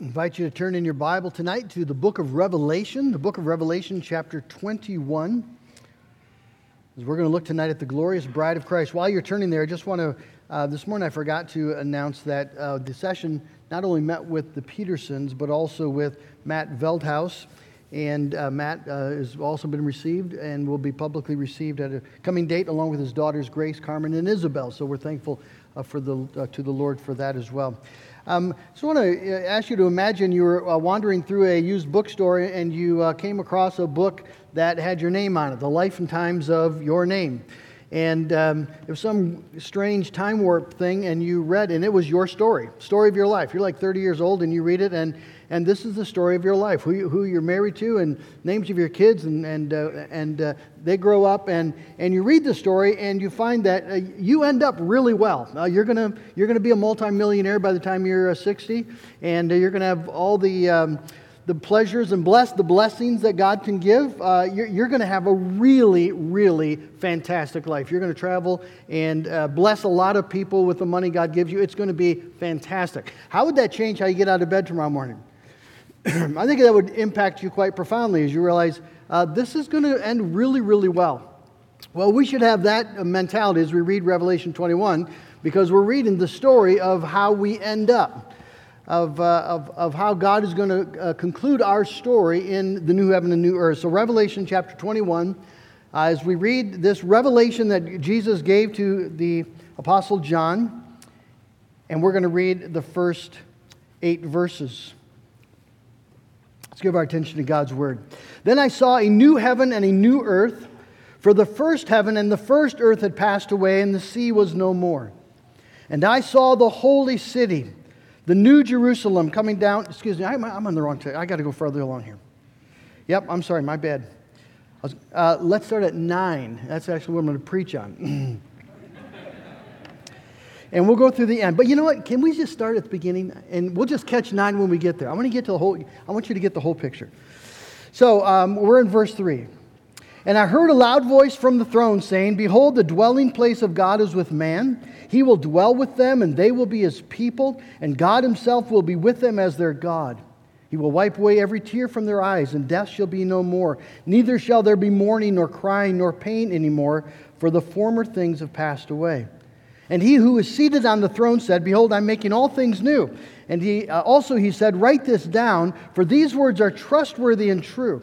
invite you to turn in your Bible tonight to the book of Revelation, the book of Revelation, chapter 21. As we're going to look tonight at the glorious bride of Christ. While you're turning there, I just want to, uh, this morning I forgot to announce that uh, the session not only met with the Petersons, but also with Matt Veldhouse. And uh, Matt uh, has also been received and will be publicly received at a coming date, along with his daughters Grace, Carmen, and Isabel. So we're thankful uh, for the, uh, to the Lord for that as well. Um, just want to ask you to imagine you were uh, wandering through a used bookstore and you uh, came across a book that had your name on it, The Life and Times of Your Name. And um, it was some strange time warp thing, and you read, and it was your story, story of your life. You're like 30 years old, and you read it, and and this is the story of your life who, you, who you're married to and names of your kids and, and, uh, and uh, they grow up and, and you read the story and you find that uh, you end up really well uh, you're going you're gonna be a multimillionaire by the time you're uh, 60 and uh, you're going to have all the um, the pleasures and bless the blessings that God can give, uh, you're, you're going to have a really, really fantastic life. You're going to travel and uh, bless a lot of people with the money God gives you. It's going to be fantastic. How would that change how you get out of bed tomorrow morning? I think that would impact you quite profoundly as you realize uh, this is going to end really, really well. Well, we should have that mentality as we read Revelation 21 because we're reading the story of how we end up, of, uh, of, of how God is going to uh, conclude our story in the new heaven and new earth. So, Revelation chapter 21, uh, as we read this revelation that Jesus gave to the Apostle John, and we're going to read the first eight verses. Let's give our attention to God's word. Then I saw a new heaven and a new earth, for the first heaven and the first earth had passed away, and the sea was no more. And I saw the holy city, the new Jerusalem, coming down. Excuse me, I'm, on the wrong. track. I got to go further along here. Yep, I'm sorry, my bad. Uh, let's start at nine. That's actually what I'm going to preach on. and we'll go through the end. But you know what? Can we just start at the beginning and we'll just catch nine when we get there? I want to get to the whole. I want you to get the whole picture. So um, we're in verse three. And I heard a loud voice from the throne saying, Behold, the dwelling place of God is with man. He will dwell with them, and they will be his people, and God himself will be with them as their God. He will wipe away every tear from their eyes, and death shall be no more. Neither shall there be mourning, nor crying, nor pain anymore, for the former things have passed away. And he who is seated on the throne said, Behold, I'm making all things new. And he, uh, also he said, Write this down, for these words are trustworthy and true.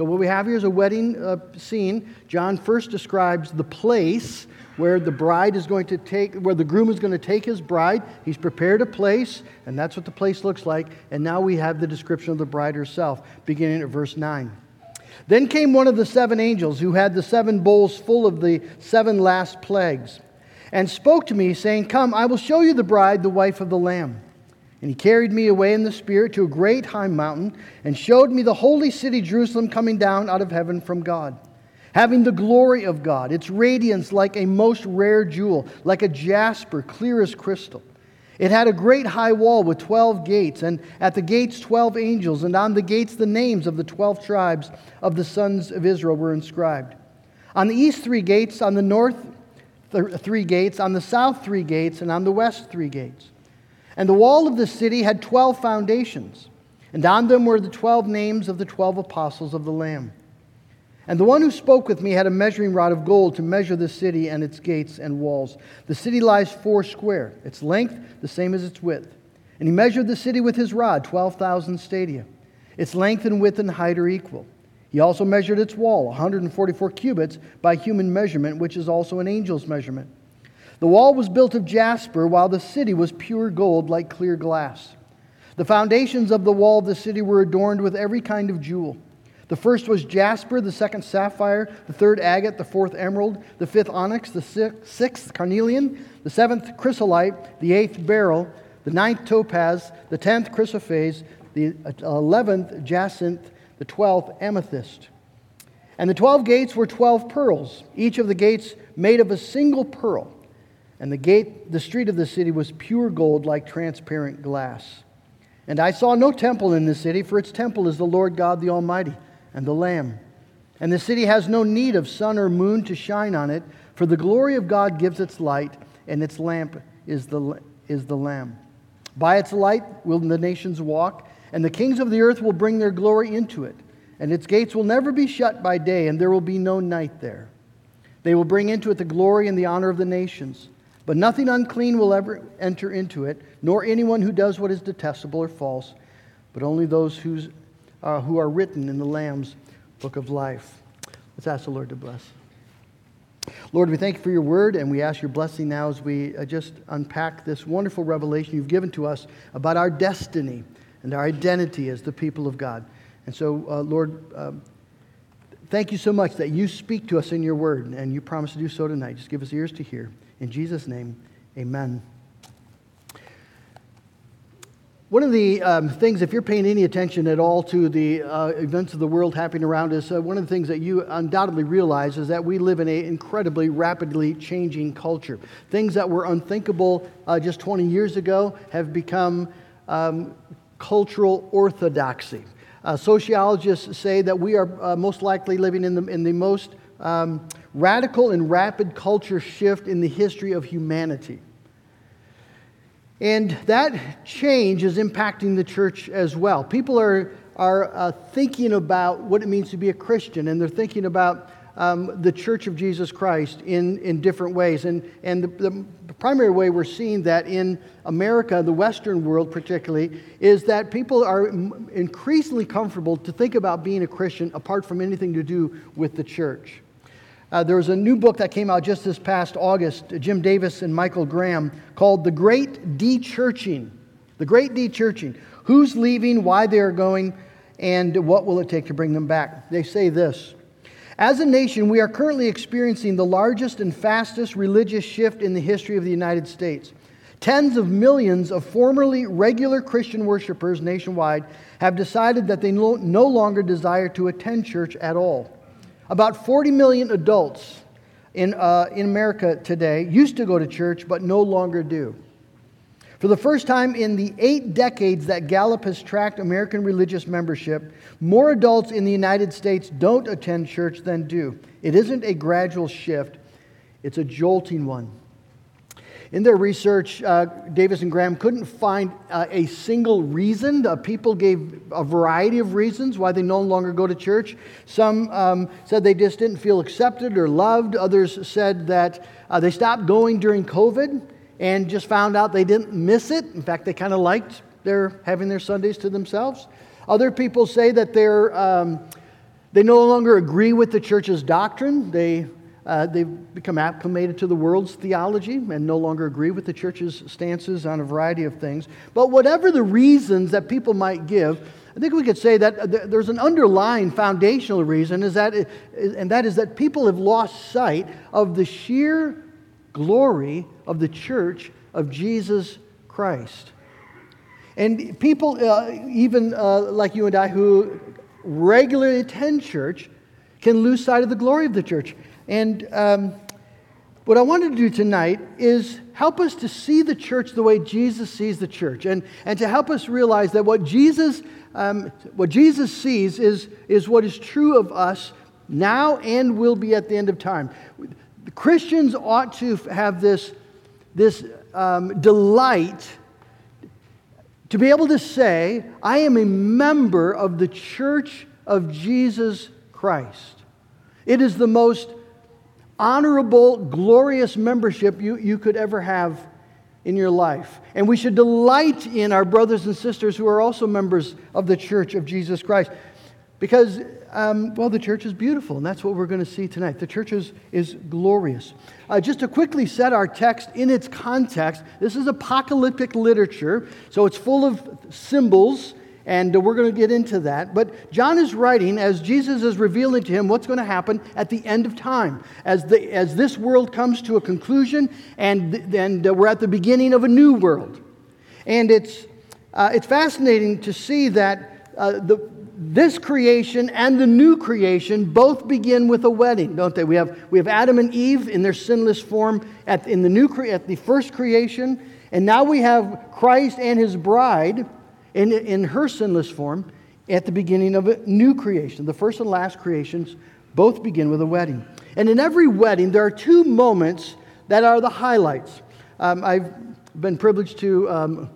So, what we have here is a wedding uh, scene. John first describes the place where the bride is going to take, where the groom is going to take his bride. He's prepared a place, and that's what the place looks like. And now we have the description of the bride herself, beginning at verse 9. Then came one of the seven angels who had the seven bowls full of the seven last plagues, and spoke to me, saying, Come, I will show you the bride, the wife of the Lamb. And he carried me away in the Spirit to a great high mountain, and showed me the holy city Jerusalem coming down out of heaven from God, having the glory of God, its radiance like a most rare jewel, like a jasper, clear as crystal. It had a great high wall with 12 gates, and at the gates 12 angels, and on the gates the names of the 12 tribes of the sons of Israel were inscribed. On the east, three gates, on the north, three gates, on the south, three gates, and on the west, three gates. And the wall of the city had 12 foundations, and on them were the 12 names of the 12 apostles of the Lamb. And the one who spoke with me had a measuring rod of gold to measure the city and its gates and walls. The city lies four square, its length the same as its width. And he measured the city with his rod, 12,000 stadia. Its length and width and height are equal. He also measured its wall, 144 cubits by human measurement, which is also an angel's measurement. The wall was built of jasper, while the city was pure gold like clear glass. The foundations of the wall of the city were adorned with every kind of jewel. The first was jasper, the second sapphire, the third agate, the fourth emerald, the fifth onyx, the sixth carnelian, the seventh chrysolite, the eighth beryl, the ninth topaz, the tenth chrysoprase, the eleventh jacinth, the twelfth amethyst. And the twelve gates were twelve pearls, each of the gates made of a single pearl. And the gate, the street of the city was pure gold like transparent glass. And I saw no temple in the city, for its temple is the Lord God the Almighty and the Lamb. And the city has no need of sun or moon to shine on it, for the glory of God gives its light, and its lamp is the, is the Lamb. By its light will the nations walk, and the kings of the earth will bring their glory into it. And its gates will never be shut by day, and there will be no night there. They will bring into it the glory and the honor of the nations. But nothing unclean will ever enter into it, nor anyone who does what is detestable or false, but only those who's, uh, who are written in the Lamb's book of life. Let's ask the Lord to bless. Lord, we thank you for your word, and we ask your blessing now as we uh, just unpack this wonderful revelation you've given to us about our destiny and our identity as the people of God. And so, uh, Lord, um, thank you so much that you speak to us in your word, and you promise to do so tonight. Just give us ears to hear. In Jesus' name, amen. One of the um, things, if you're paying any attention at all to the uh, events of the world happening around us, uh, one of the things that you undoubtedly realize is that we live in an incredibly rapidly changing culture. Things that were unthinkable uh, just 20 years ago have become um, cultural orthodoxy. Uh, sociologists say that we are uh, most likely living in the, in the most um, radical and rapid culture shift in the history of humanity. And that change is impacting the church as well. People are, are uh, thinking about what it means to be a Christian, and they're thinking about um, the church of Jesus Christ in, in different ways. And, and the, the primary way we're seeing that in America, the Western world particularly, is that people are increasingly comfortable to think about being a Christian apart from anything to do with the church. Uh, there was a new book that came out just this past August, Jim Davis and Michael Graham, called The Great De-Churching. The Great De-Churching. Who's leaving, why they're going, and what will it take to bring them back? They say this As a nation, we are currently experiencing the largest and fastest religious shift in the history of the United States. Tens of millions of formerly regular Christian worshipers nationwide have decided that they no longer desire to attend church at all. About 40 million adults in, uh, in America today used to go to church but no longer do. For the first time in the eight decades that Gallup has tracked American religious membership, more adults in the United States don't attend church than do. It isn't a gradual shift, it's a jolting one. In their research, uh, Davis and Graham couldn't find uh, a single reason. Uh, people gave a variety of reasons why they no longer go to church. Some um, said they just didn't feel accepted or loved. Others said that uh, they stopped going during COVID and just found out they didn't miss it. In fact, they kind of liked their having their Sundays to themselves. Other people say that they're, um, they no longer agree with the church's doctrine. They uh, they've become acclimated to the world's theology and no longer agree with the church's stances on a variety of things. But whatever the reasons that people might give, I think we could say that there's an underlying foundational reason, is that, and that is that people have lost sight of the sheer glory of the church of Jesus Christ. And people, uh, even uh, like you and I, who regularly attend church, can lose sight of the glory of the church. And um, what I wanted to do tonight is help us to see the church the way Jesus sees the church, and, and to help us realize that what Jesus, um, what Jesus sees is, is what is true of us now and will be at the end of time. Christians ought to have this, this um, delight to be able to say, I am a member of the church of Jesus Christ. It is the most honorable, glorious membership you, you could ever have in your life. And we should delight in our brothers and sisters who are also members of the church of Jesus Christ. Because, um, well, the church is beautiful, and that's what we're going to see tonight. The church is, is glorious. Uh, just to quickly set our text in its context, this is apocalyptic literature, so it's full of symbols and we're going to get into that. But John is writing as Jesus is revealing to him what's going to happen at the end of time, as, the, as this world comes to a conclusion, and then we're at the beginning of a new world. And it's, uh, it's fascinating to see that uh, the, this creation and the new creation both begin with a wedding, don't they? We have, we have Adam and Eve in their sinless form at, in the new at the first creation, and now we have Christ and his bride in, in her sinless form at the beginning of a new creation. The first and last creations both begin with a wedding. And in every wedding, there are two moments that are the highlights. Um, I've been privileged to um,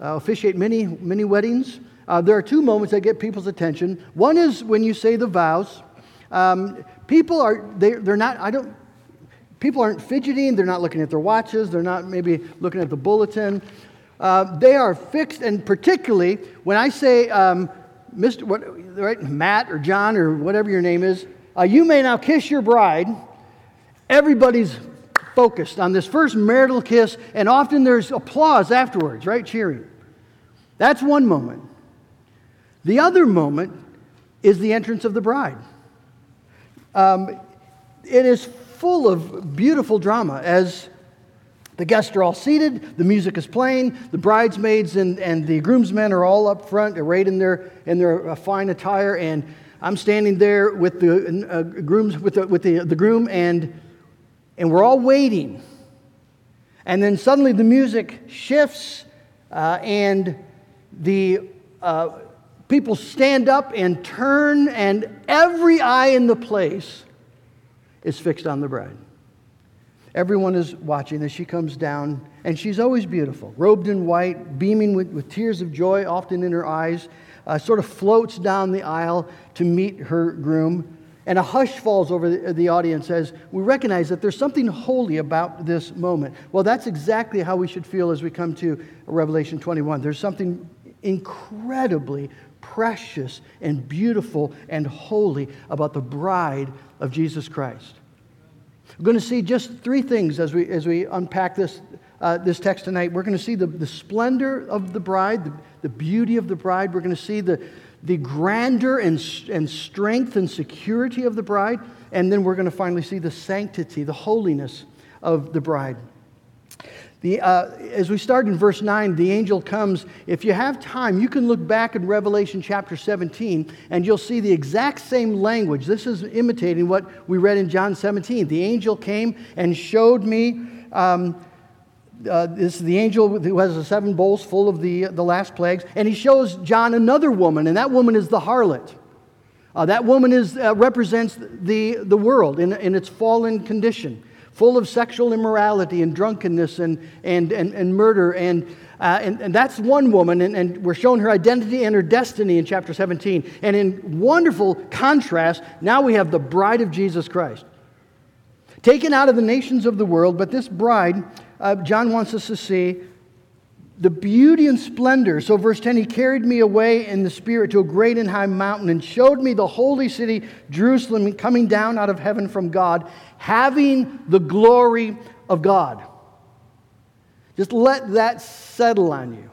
uh, officiate many, many weddings. Uh, there are two moments that get people's attention. One is when you say the vows. Um, people are, they, they're not, I don't, people aren't fidgeting, they're not looking at their watches, they're not maybe looking at the bulletin. Uh, they are fixed, and particularly when I say, um, Mr. What, right, Matt or John or whatever your name is, uh, you may now kiss your bride. Everybody's focused on this first marital kiss, and often there's applause afterwards, right? Cheering. That's one moment. The other moment is the entrance of the bride. Um, it is full of beautiful drama as the guests are all seated, the music is playing, the bridesmaids and, and the groomsmen are all up front, arrayed in their, in their uh, fine attire, and I'm standing there with the uh, grooms, with, the, with the, the groom, and, and we're all waiting. And then suddenly the music shifts, uh, and the uh, people stand up and turn, and every eye in the place is fixed on the bride. Everyone is watching as she comes down, and she's always beautiful, robed in white, beaming with, with tears of joy, often in her eyes, uh, sort of floats down the aisle to meet her groom. And a hush falls over the, the, audience as we recognize that there's something holy about this moment. Well, that's exactly how we should feel as we come to Revelation 21. There's something incredibly precious and beautiful and holy about the bride of Jesus Christ. We're going to see just three things as we, as we unpack this, uh, this text tonight. We're going to see the, the splendor of the bride, the, the beauty of the bride. We're going to see the, the grandeur and, and strength and security of the bride. And then we're going to finally see the sanctity, the holiness of the bride. The, uh, as we start in verse 9, the angel comes. If you have time, you can look back in Revelation chapter 17 and you'll see the exact same language. This is imitating what we read in John 17. The angel came and showed me. Um, uh, this is the angel who has the seven bowls full of the, the last plagues, and he shows John another woman, and that woman is the harlot. Uh, that woman is, uh, represents the, the world in, in its fallen condition full of sexual immorality and drunkenness and, and, and, and murder. And, uh, and, and that's one woman, and, and we're shown her identity and her destiny in chapter 17. And in wonderful contrast, now we have the bride of Jesus Christ. Taken out of the nations of the world, but this bride, uh, John wants us to see the beauty and splendor. So, verse 10 He carried me away in the Spirit to a great and high mountain and showed me the holy city, Jerusalem, coming down out of heaven from God, having the glory of God. Just let that settle on you.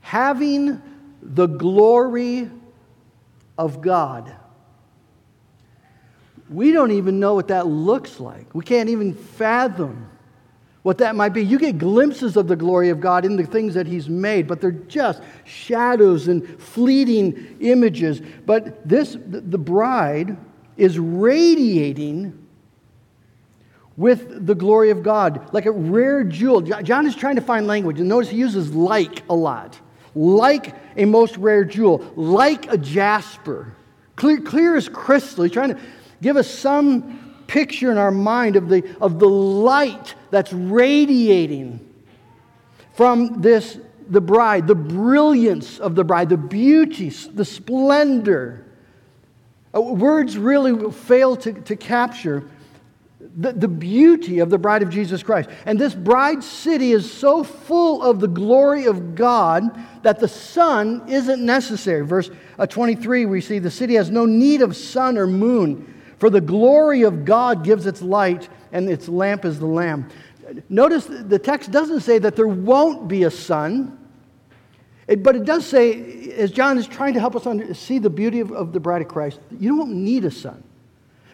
Having the glory of God. We don't even know what that looks like. We can't even fathom what that might be. You get glimpses of the glory of God in the things that He's made, but they're just shadows and fleeting images. But this, the bride, is radiating with the glory of God, like a rare jewel. John is trying to find language, and notice he uses like a lot. Like a most rare jewel, like a jasper. Clear, clear as crystal. He's trying to give us some picture in our mind of the, of the light that's radiating from this, the bride, the brilliance of the bride, the beauty, the splendor. Uh, words really fail to, to capture the, the beauty of the bride of Jesus Christ. And this bride city is so full of the glory of God that the sun isn't necessary. Verse uh, 23, we see the city has no need of sun or moon for the glory of God gives its light, and its lamp is the Lamb. Notice the text doesn't say that there won't be a sun, but it does say, as John is trying to help us see the beauty of, the bride of Christ, you don't need a sun.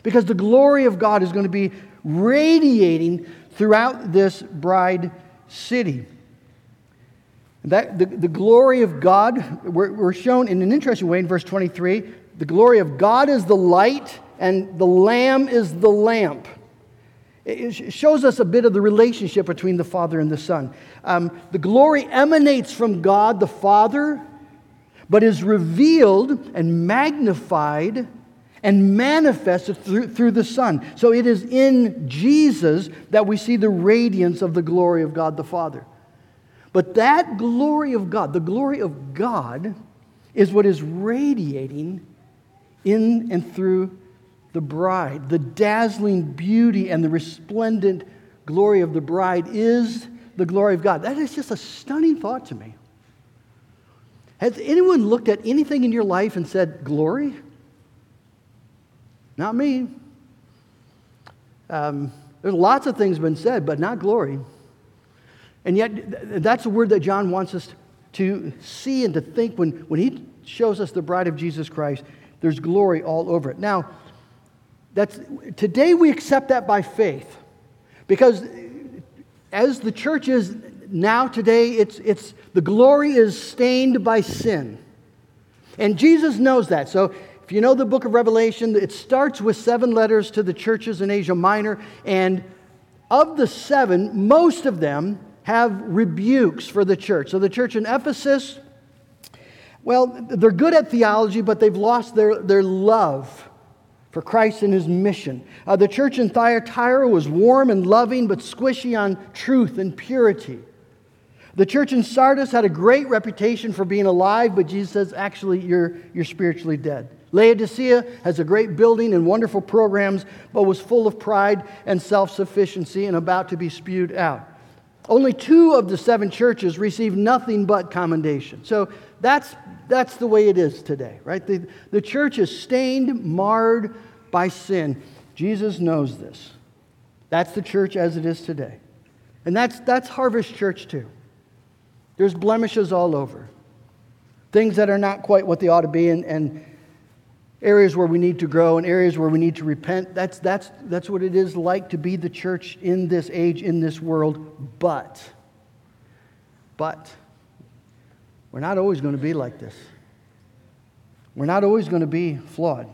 Because the glory of God is going to be radiating throughout this bride city. That, the, the glory of God, we're, we're shown in an interesting way in verse 23. The glory of God is the light, and the Lamb is the lamp. It shows us a bit of the relationship between the Father and the Son. Um, the glory emanates from God the Father, but is revealed and magnified and manifested through, through the Son. So it is in Jesus that we see the radiance of the glory of God the Father. But that glory of God, the glory of God, is what is radiating in and through the bride. The dazzling beauty and the resplendent glory of the bride is the glory of God. That is just a stunning thought to me. Has anyone looked at anything in your life and said, Glory? Not me. Um, there's lots of things been said, but not glory. And yet, that's a word that John wants us to see and to think when, when he shows us the bride of Jesus Christ. There's glory all over it. Now, that's, today we accept that by faith because as the church is now today, it's, it's, the glory is stained by sin. And Jesus knows that. So if you know the book of Revelation, it starts with seven letters to the churches in Asia Minor. And of the seven, most of them have rebukes for the church. So the church in Ephesus, well, they're good at theology, but they've lost their, their love for Christ and his mission. Uh, the church in Thyatira was warm and loving, but squishy on truth and purity. The church in Sardis had a great reputation for being alive, but Jesus says, actually, you're, you're spiritually dead. Laodicea has a great building and wonderful programs, but was full of pride and self sufficiency and about to be spewed out. Only two of the seven churches received nothing but commendation. So that's, that's the way it is today, right? The, the church is stained, marred by sin. Jesus knows this. That's the church as it is today. And that's, that's Harvest Church too. There's blemishes all over, things that are not quite what they ought to be, and, and areas where we need to grow and areas where we need to repent. That's, that's, that's what it is like to be the church in this age, in this world. But, but, we're not always going to be like this. We're not always going to be flawed.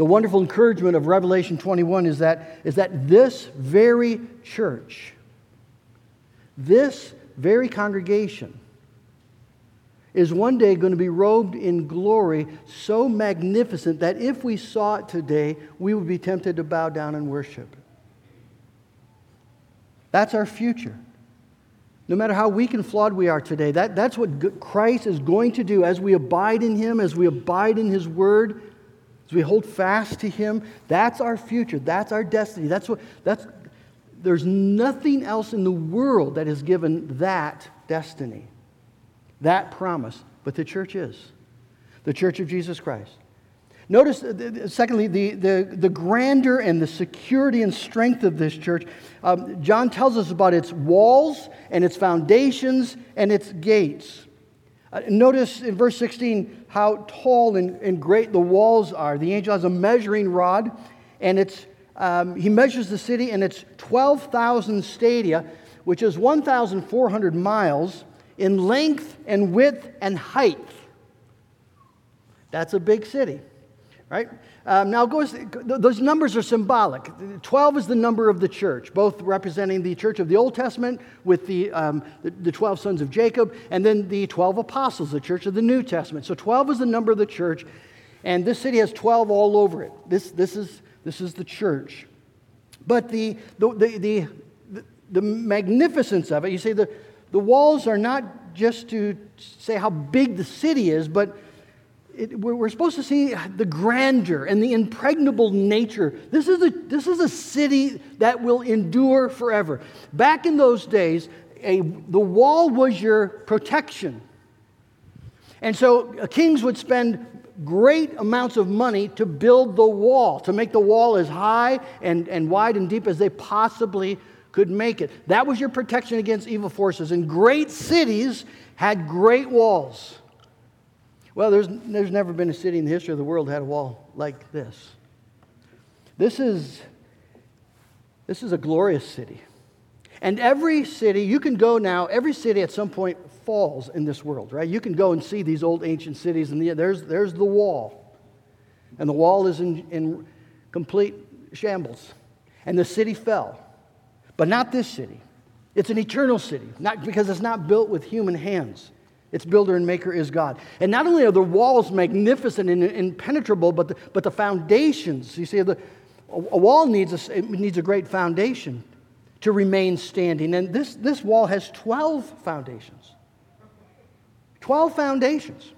The wonderful encouragement of Revelation 21 is that, is that this very church, this very congregation, is one day going to be robed in glory so magnificent that if we saw it today, we would be tempted to bow down and worship. That's our future. No matter how weak and flawed we are today, that, that's what Christ is going to do as we abide in Him, as we abide in His Word, as we hold fast to Him. That's our future. That's our destiny. That's what, that's, there's nothing else in the world that has given that destiny, that promise, but the church is the church of Jesus Christ. Notice, uh, secondly, the, the, the grandeur and the security and strength of this church. Um, John tells us about its walls and its foundations and its gates. Uh, notice in verse 16 how tall and, and great the walls are. The angel has a measuring rod, and it's, um, he measures the city, and it's 12,000 stadia, which is 1,400 miles in length and width and height. That's a big city right? Um, now, goes, those numbers are symbolic. 12 is the number of the church, both representing the church of the Old Testament with the, um, the, the 12 sons of Jacob, and then the 12 apostles, the church of the New Testament. So 12 is the number of the church, and this city has 12 all over it. This, this, is, this is the church. But the, the, the, the, the magnificence of it, you see, the, the walls are not just to say how big the city is, but it, we're supposed to see the grandeur and the impregnable nature. This is, a, this is a city that will endure forever. Back in those days, a, the wall was your protection. And so uh, kings would spend great amounts of money to build the wall, to make the wall as high and, and wide and deep as they possibly could make it. That was your protection against evil forces. And great cities had great walls. Well, there's, there's never been a city in the history of the world that had a wall like this. This is, this is a glorious city. And every city, you can go now, every city at some point falls in this world, right? You can go and see these old ancient cities, and the, there's, there's the wall. And the wall is in, in complete shambles. And the city fell. But not this city. It's an eternal city, not because it's not built with human hands. Its builder and maker is God. And not only are the walls magnificent and impenetrable, but the, but the foundations, you see, the, a wall needs a, needs a great foundation to remain standing. And this, this wall has 12 foundations. 12 foundations.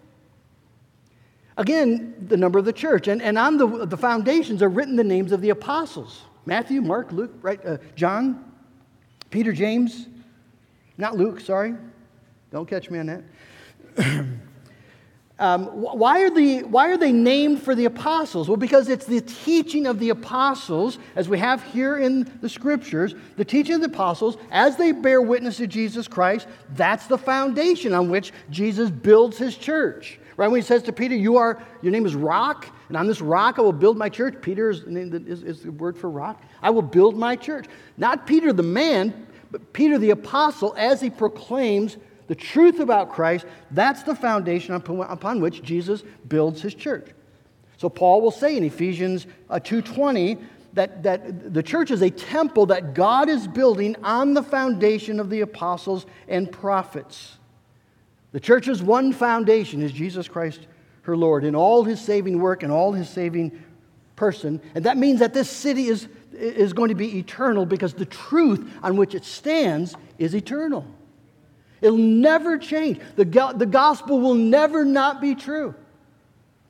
Again, the number of the church. And, and on the, the foundations are written the names of the apostles Matthew, Mark, Luke, right? Uh, John, Peter, James. Not Luke, sorry. Don't catch me on that. um, why, are the, why are they named for the apostles? Well, because it's the teaching of the apostles, as we have here in the scriptures, the teaching of the apostles, as they bear witness to Jesus Christ, that's the foundation on which Jesus builds his church. Right when he says to Peter, "You are your name is Rock, and on this rock I will build my church." Peter is, is, is the word for rock. I will build my church. Not Peter the man, but Peter the apostle, as he proclaims the truth about Christ. That's the foundation upon, which Jesus builds his church. So Paul will say in Ephesians uh, two twenty that, that the church is a temple that God is building on the foundation of the apostles and prophets. The church's one foundation is Jesus Christ, her Lord, in all his saving work and all his saving person. And that means that this city is, is going to be eternal because the truth on which it stands is eternal. It'll never change. The, the gospel will never not be true.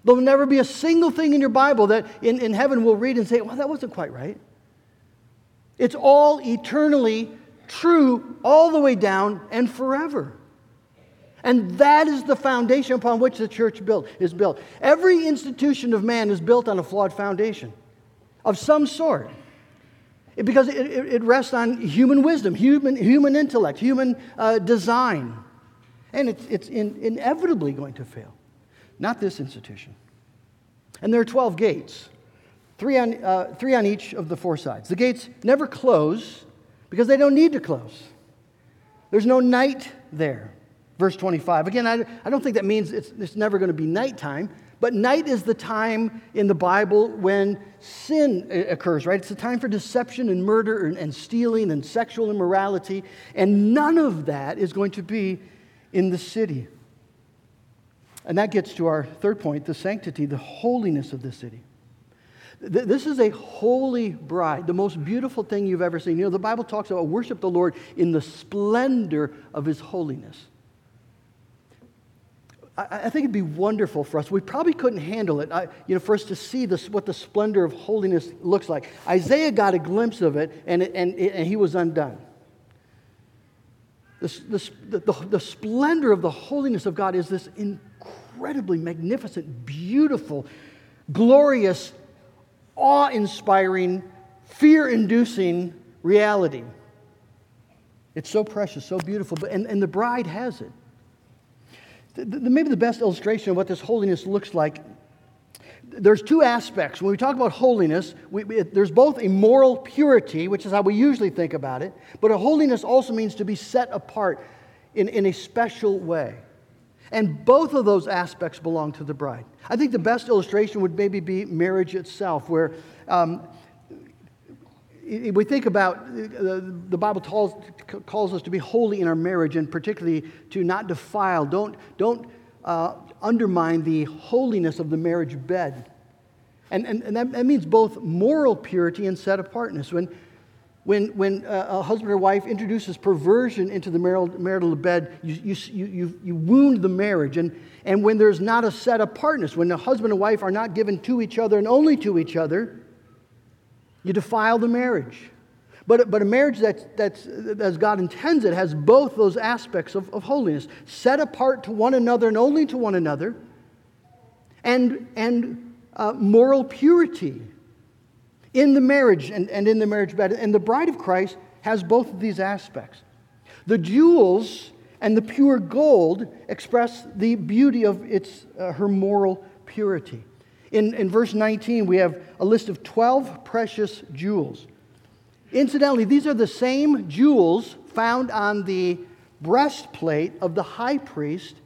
There'll never be a single thing in your Bible that in, in heaven we'll read and say, well, that wasn't quite right. It's all eternally true all the way down and forever. And that is the foundation upon which the church built, is built. Every institution of man is built on a flawed foundation of some sort. Because it, it, it rests on human wisdom, human, human intellect, human uh, design. And it's, it's in, inevitably going to fail. Not this institution. And there are 12 gates, three on, uh, three on each of the four sides. The gates never close because they don't need to close. There's no night there. Verse 25. Again, I, I don't think that means it's, it's never going to be nighttime, but night is the time in the Bible when sin occurs, right? It's the time for deception and murder and, and stealing and sexual immorality, and none of that is going to be in the city. And that gets to our third point the sanctity, the holiness of the city. This is a holy bride, the most beautiful thing you've ever seen. You know, the Bible talks about worship the Lord in the splendor of his holiness. I, think it'd be wonderful for us. We probably couldn't handle it, I, you know, for us to see this, what the splendor of holiness looks like. Isaiah got a glimpse of it, and, and, and he was undone. The, the, the splendor of the holiness of God is this incredibly magnificent, beautiful, glorious, awe inspiring, fear inducing reality. It's so precious, so beautiful, but, and, and the bride has it maybe the best illustration of what this holiness looks like there's two aspects. When we talk about holiness we, it, there's both a moral purity which is how we usually think about it but a holiness also means to be set apart in, in a special way. And both of those aspects belong to the bride. I think the best illustration would maybe be marriage itself where um, we think about uh, the Bible calls, calls us to be holy in our marriage and particularly to not defile, don't, don't uh, undermine the holiness of the marriage bed. And, and, and that, that, means both moral purity and set apartness. When, when, when uh, a husband or wife introduces perversion into the marital, marital bed, you, you, you, you wound the marriage. And, and when there's not a set apartness, when the husband and wife are not given to each other and only to each other, you defile the marriage. But, but a marriage that's, that's, as God intends it has both those aspects of, of holiness set apart to one another and only to one another, and, and uh, moral purity in the marriage and, and in the marriage bed. And the bride of Christ has both of these aspects. The jewels and the pure gold express the beauty of its, uh, her moral purity. In, in verse 19, we have a list of 12 precious jewels. Incidentally, these are the same jewels found on the breastplate of the high priest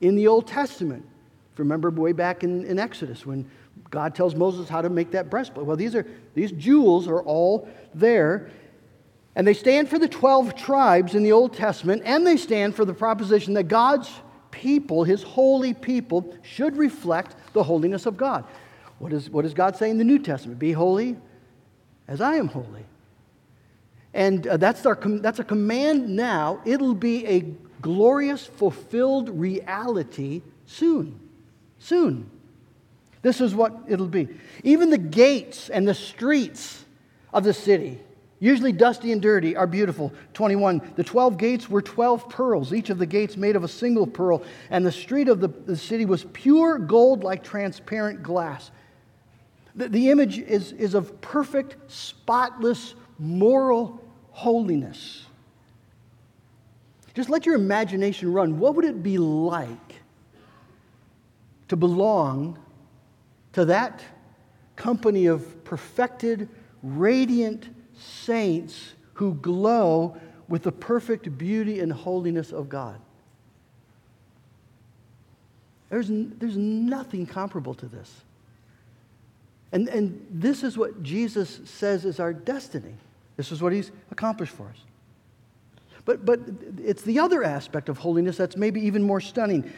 in the Old Testament. If you Remember way back in, in Exodus when God tells Moses how to make that breastplate. Well, these, are, these jewels are all there. And they stand for the 12 tribes in the Old Testament, and they stand for the proposition that God's people, his holy people, should reflect the holiness of God. What, is, what does God say in the New Testament? Be holy as I am holy. And uh, that's, our com- that's a command now. It'll be a glorious, fulfilled reality soon. Soon. This is what it'll be. Even the gates and the streets of the city, usually dusty and dirty, are beautiful. 21. The 12 gates were 12 pearls, each of the gates made of a single pearl, and the street of the, the city was pure gold like transparent glass. The, the image is, is of perfect, spotless, moral holiness. Just let your imagination run. What would it be like to belong to that company of perfected, radiant saints who glow with the perfect beauty and holiness of God? There's, there's nothing comparable to this. And, and this is what Jesus says is our destiny. This is what he's accomplished for us. But, but it's the other aspect of holiness that's maybe even more stunning.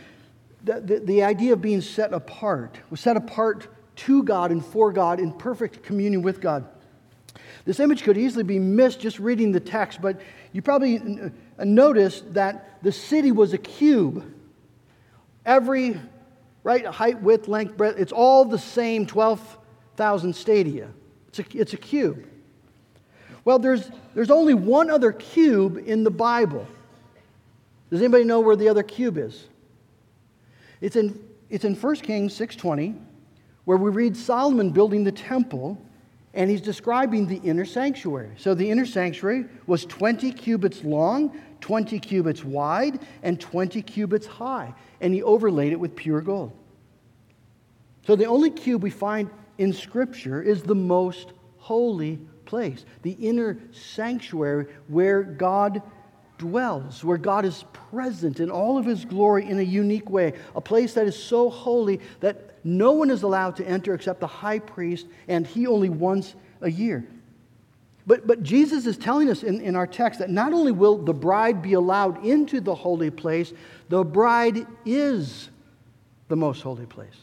The, the, the idea of being set apart, was set apart to God and for God in perfect communion with God. This image could easily be missed just reading the text, but you probably noticed that the city was a cube. Every right height, width, length, breadth, it's all the same 12,000 stadia. It's a, it's a cube. Well, there's, there's only one other cube in the Bible. Does anybody know where the other cube is? It's in, it's in 1 Kings 6.20, where we read Solomon building the temple, and he's describing the inner sanctuary. So the inner sanctuary was 20 cubits long, 20 cubits wide, and 20 cubits high, and he overlaid it with pure gold. So the only cube we find in Scripture is the most holy place, the inner sanctuary where God dwells, where God is present in all of his glory in a unique way, a place that is so holy that no one is allowed to enter except the high priest, and he only once a year. But, but Jesus is telling us in, in our text that not only will the bride be allowed into the holy place, the bride is the most holy place.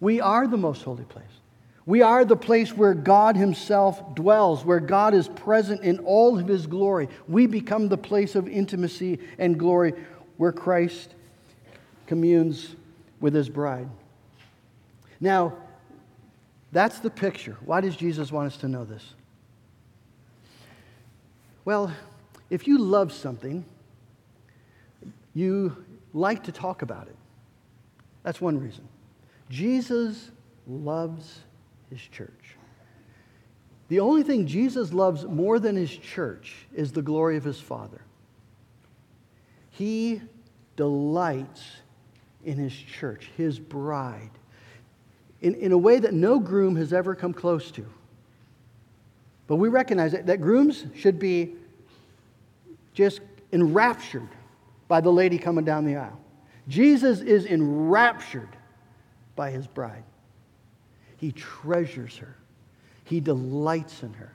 We are the most holy place. We are the place where God Himself dwells, where God is present in all of His glory. We become the place of intimacy and glory where Christ communes with His bride. Now, that's the picture. Why does Jesus want us to know this? Well, if you love something, you like to talk about it. That's one reason. Jesus loves his church. The only thing Jesus loves more than his church is the glory of his Father. He delights in his church, his bride, in, in a way that no groom has ever come close to. But we recognize that, that grooms should be just enraptured by the lady coming down the aisle. Jesus is enraptured by his bride. He treasures her, He delights in her.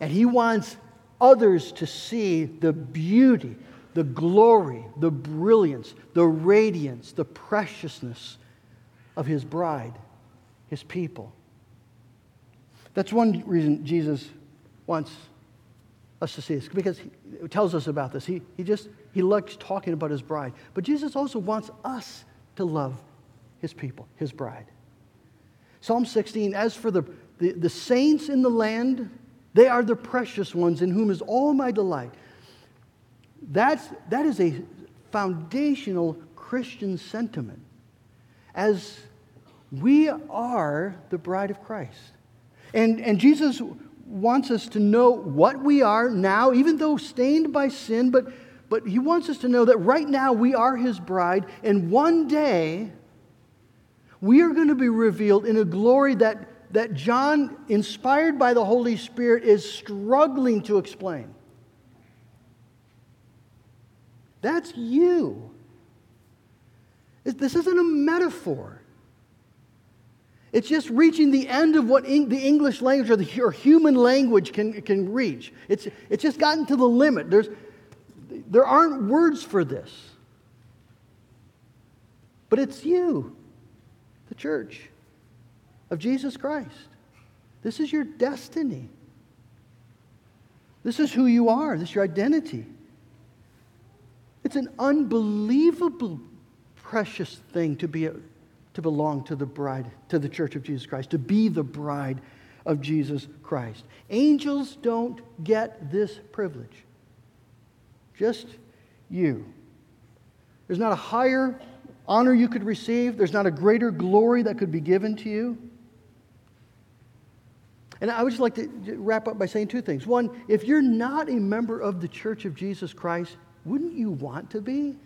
And He wants others to see the beauty, the glory, the brilliance, the radiance, the preciousness of His bride, His people. That's one reason Jesus wants us to see this because he tells us about this. He, he just he likes talking about his bride. But Jesus also wants us to love his people, his bride. Psalm 16, as for the, the, the saints in the land, they are the precious ones in whom is all my delight. That's, that is a foundational Christian sentiment. As we are the bride of Christ. And, and Jesus wants us to know what we are now, even though stained by sin, but, but he wants us to know that right now we are his bride, and one day we are going to be revealed in a glory that that John, inspired by the Holy Spirit, is struggling to explain. That's you. This isn't a metaphor. It's just reaching the end of what the English language or, the, or human language can, can reach. It's, it's just gotten to the limit. There's, there aren't words for this. But it's you, the church of Jesus Christ. This is your destiny. This is who you are. This is your identity. It's an unbelievable, precious thing to be a, to belong to the bride, to the church of Jesus Christ, to be the bride of Jesus Christ. Angels don't get this privilege. Just you. There's not a higher honor you could receive, there's not a greater glory that could be given to you. And I would just like to wrap up by saying two things. One, if you're not a member of the church of Jesus Christ, wouldn't you want to be?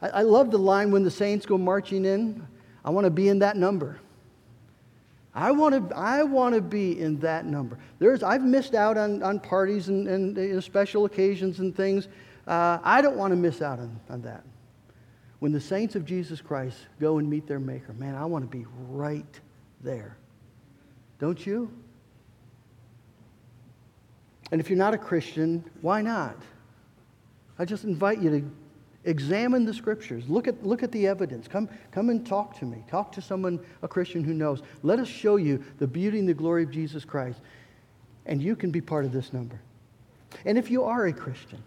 I, I love the line when the saints go marching in. I want to be in that number. I want to, I want to be in that number. There's, I've missed out on, on parties and, and know, special occasions and things. Uh, I don't want to miss out on, on that. When the saints of Jesus Christ go and meet their Maker, man, I want to be right there. Don't you? And if you're not a Christian, why not? I just invite you to examine the scriptures. Look at, look at the evidence. Come, come and talk to me. Talk to someone, a Christian who knows. Let us show you the beauty and the glory of Jesus Christ. And you can be part of this number. And if you are a Christian,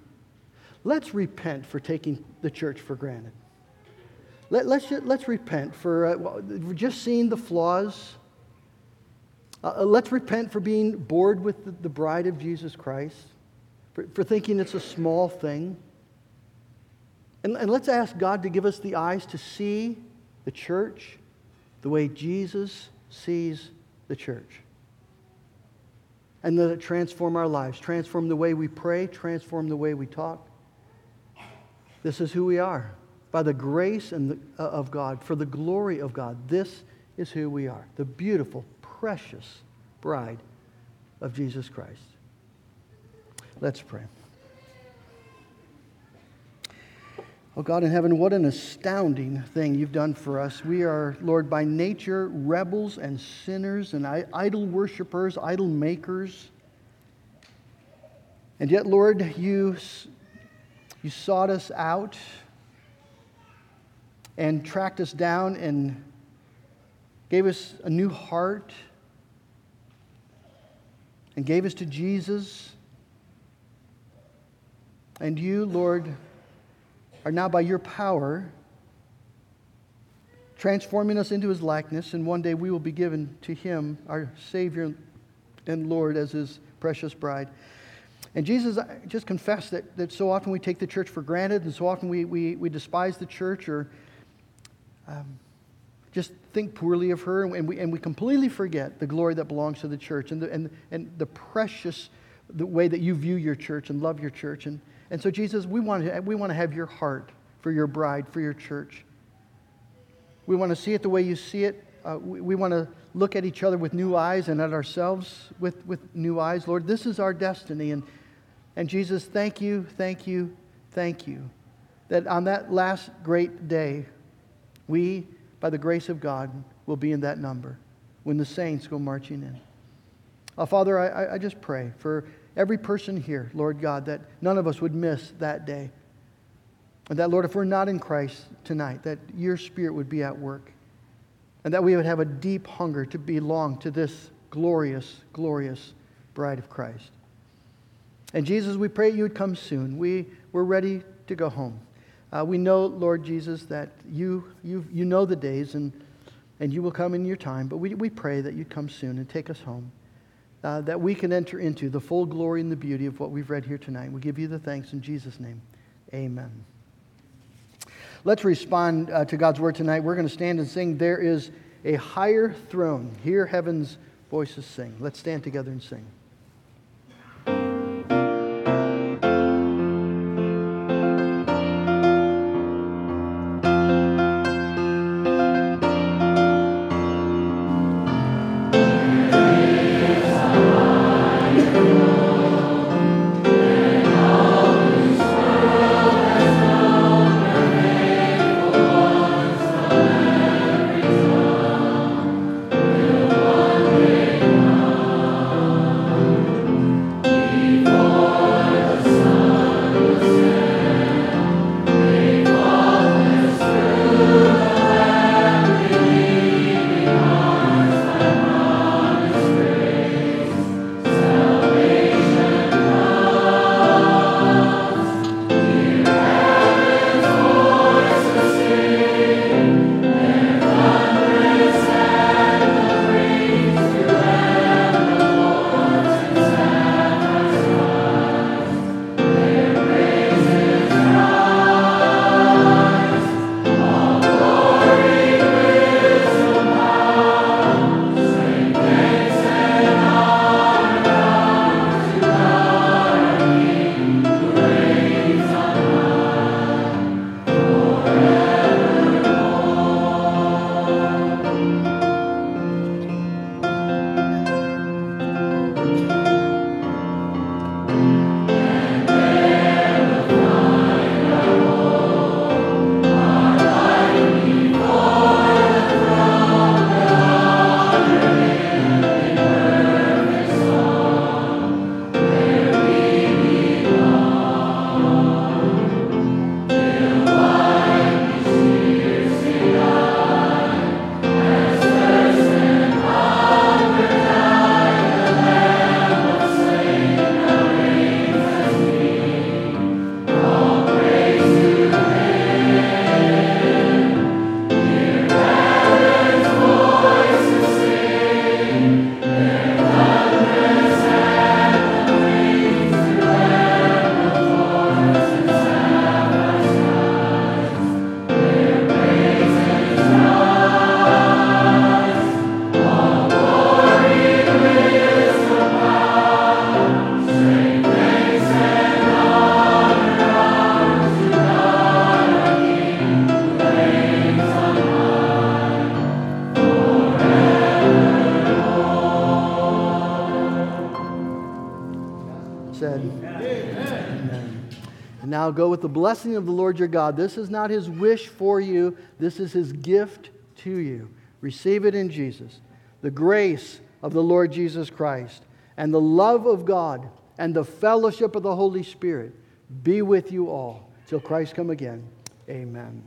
let's repent for taking the church for granted. Let, let's, let's repent for uh, just seeing the flaws. Uh, uh, let's repent for being bored with the, the bride of Jesus Christ, for, for thinking it's a small thing. And, and let's ask God to give us the eyes to see the church the way Jesus sees the church. And let it transform our lives, transform the way we pray, transform the way we talk. This is who we are. By the grace and the, uh, of God, for the glory of God, this is who we are. The beautiful, precious bride of Jesus Christ. Let's pray. Oh God in heaven, what an astounding thing you've done for us. We are, Lord, by nature rebels and sinners and idol worshippers, idol makers. And yet, Lord, you, you sought us out and tracked us down and gave us a new heart and gave us to Jesus. And you, Lord, are now by your power transforming us into his likeness, and one day we will be given to him, our Savior and Lord, as his precious bride. And Jesus I just confessed that, that so often we take the church for granted, and so often we, we, we despise the church or um, just think poorly of her, and we, and we completely forget the glory that belongs to the church and the, and, and the precious the way that you view your church and love your church. And, and so, Jesus, we want, to, we want to have your heart for your bride, for your church. We want to see it the way you see it. Uh, we, we want to look at each other with new eyes and at ourselves with, with new eyes. Lord, this is our destiny. And, and Jesus, thank you, thank you, thank you that on that last great day, we, by the grace of God, will be in that number when the saints go marching in. Uh, Father, I, I just pray for every person here, Lord God, that none of us would miss that day. And that, Lord, if we're not in Christ tonight, that your Spirit would be at work. And that we would have a deep hunger to belong to this glorious, glorious bride of Christ. And Jesus, we pray you would come soon. We, we're ready to go home. Uh, we know, Lord Jesus, that you, you, you know the days and, and you will come in your time, but we, we pray that you'd come soon and take us home uh, that we can enter into the full glory and the beauty of what we've read here tonight. We give you the thanks in Jesus' name. Amen. Let's respond uh, to God's word tonight. We're going to stand and sing, There is a higher throne. Hear heaven's voices sing. Let's stand together and sing. With the blessing of the Lord your God. This is not his wish for you, this is his gift to you. Receive it in Jesus. The grace of the Lord Jesus Christ and the love of God and the fellowship of the Holy Spirit be with you all till Christ come again. Amen.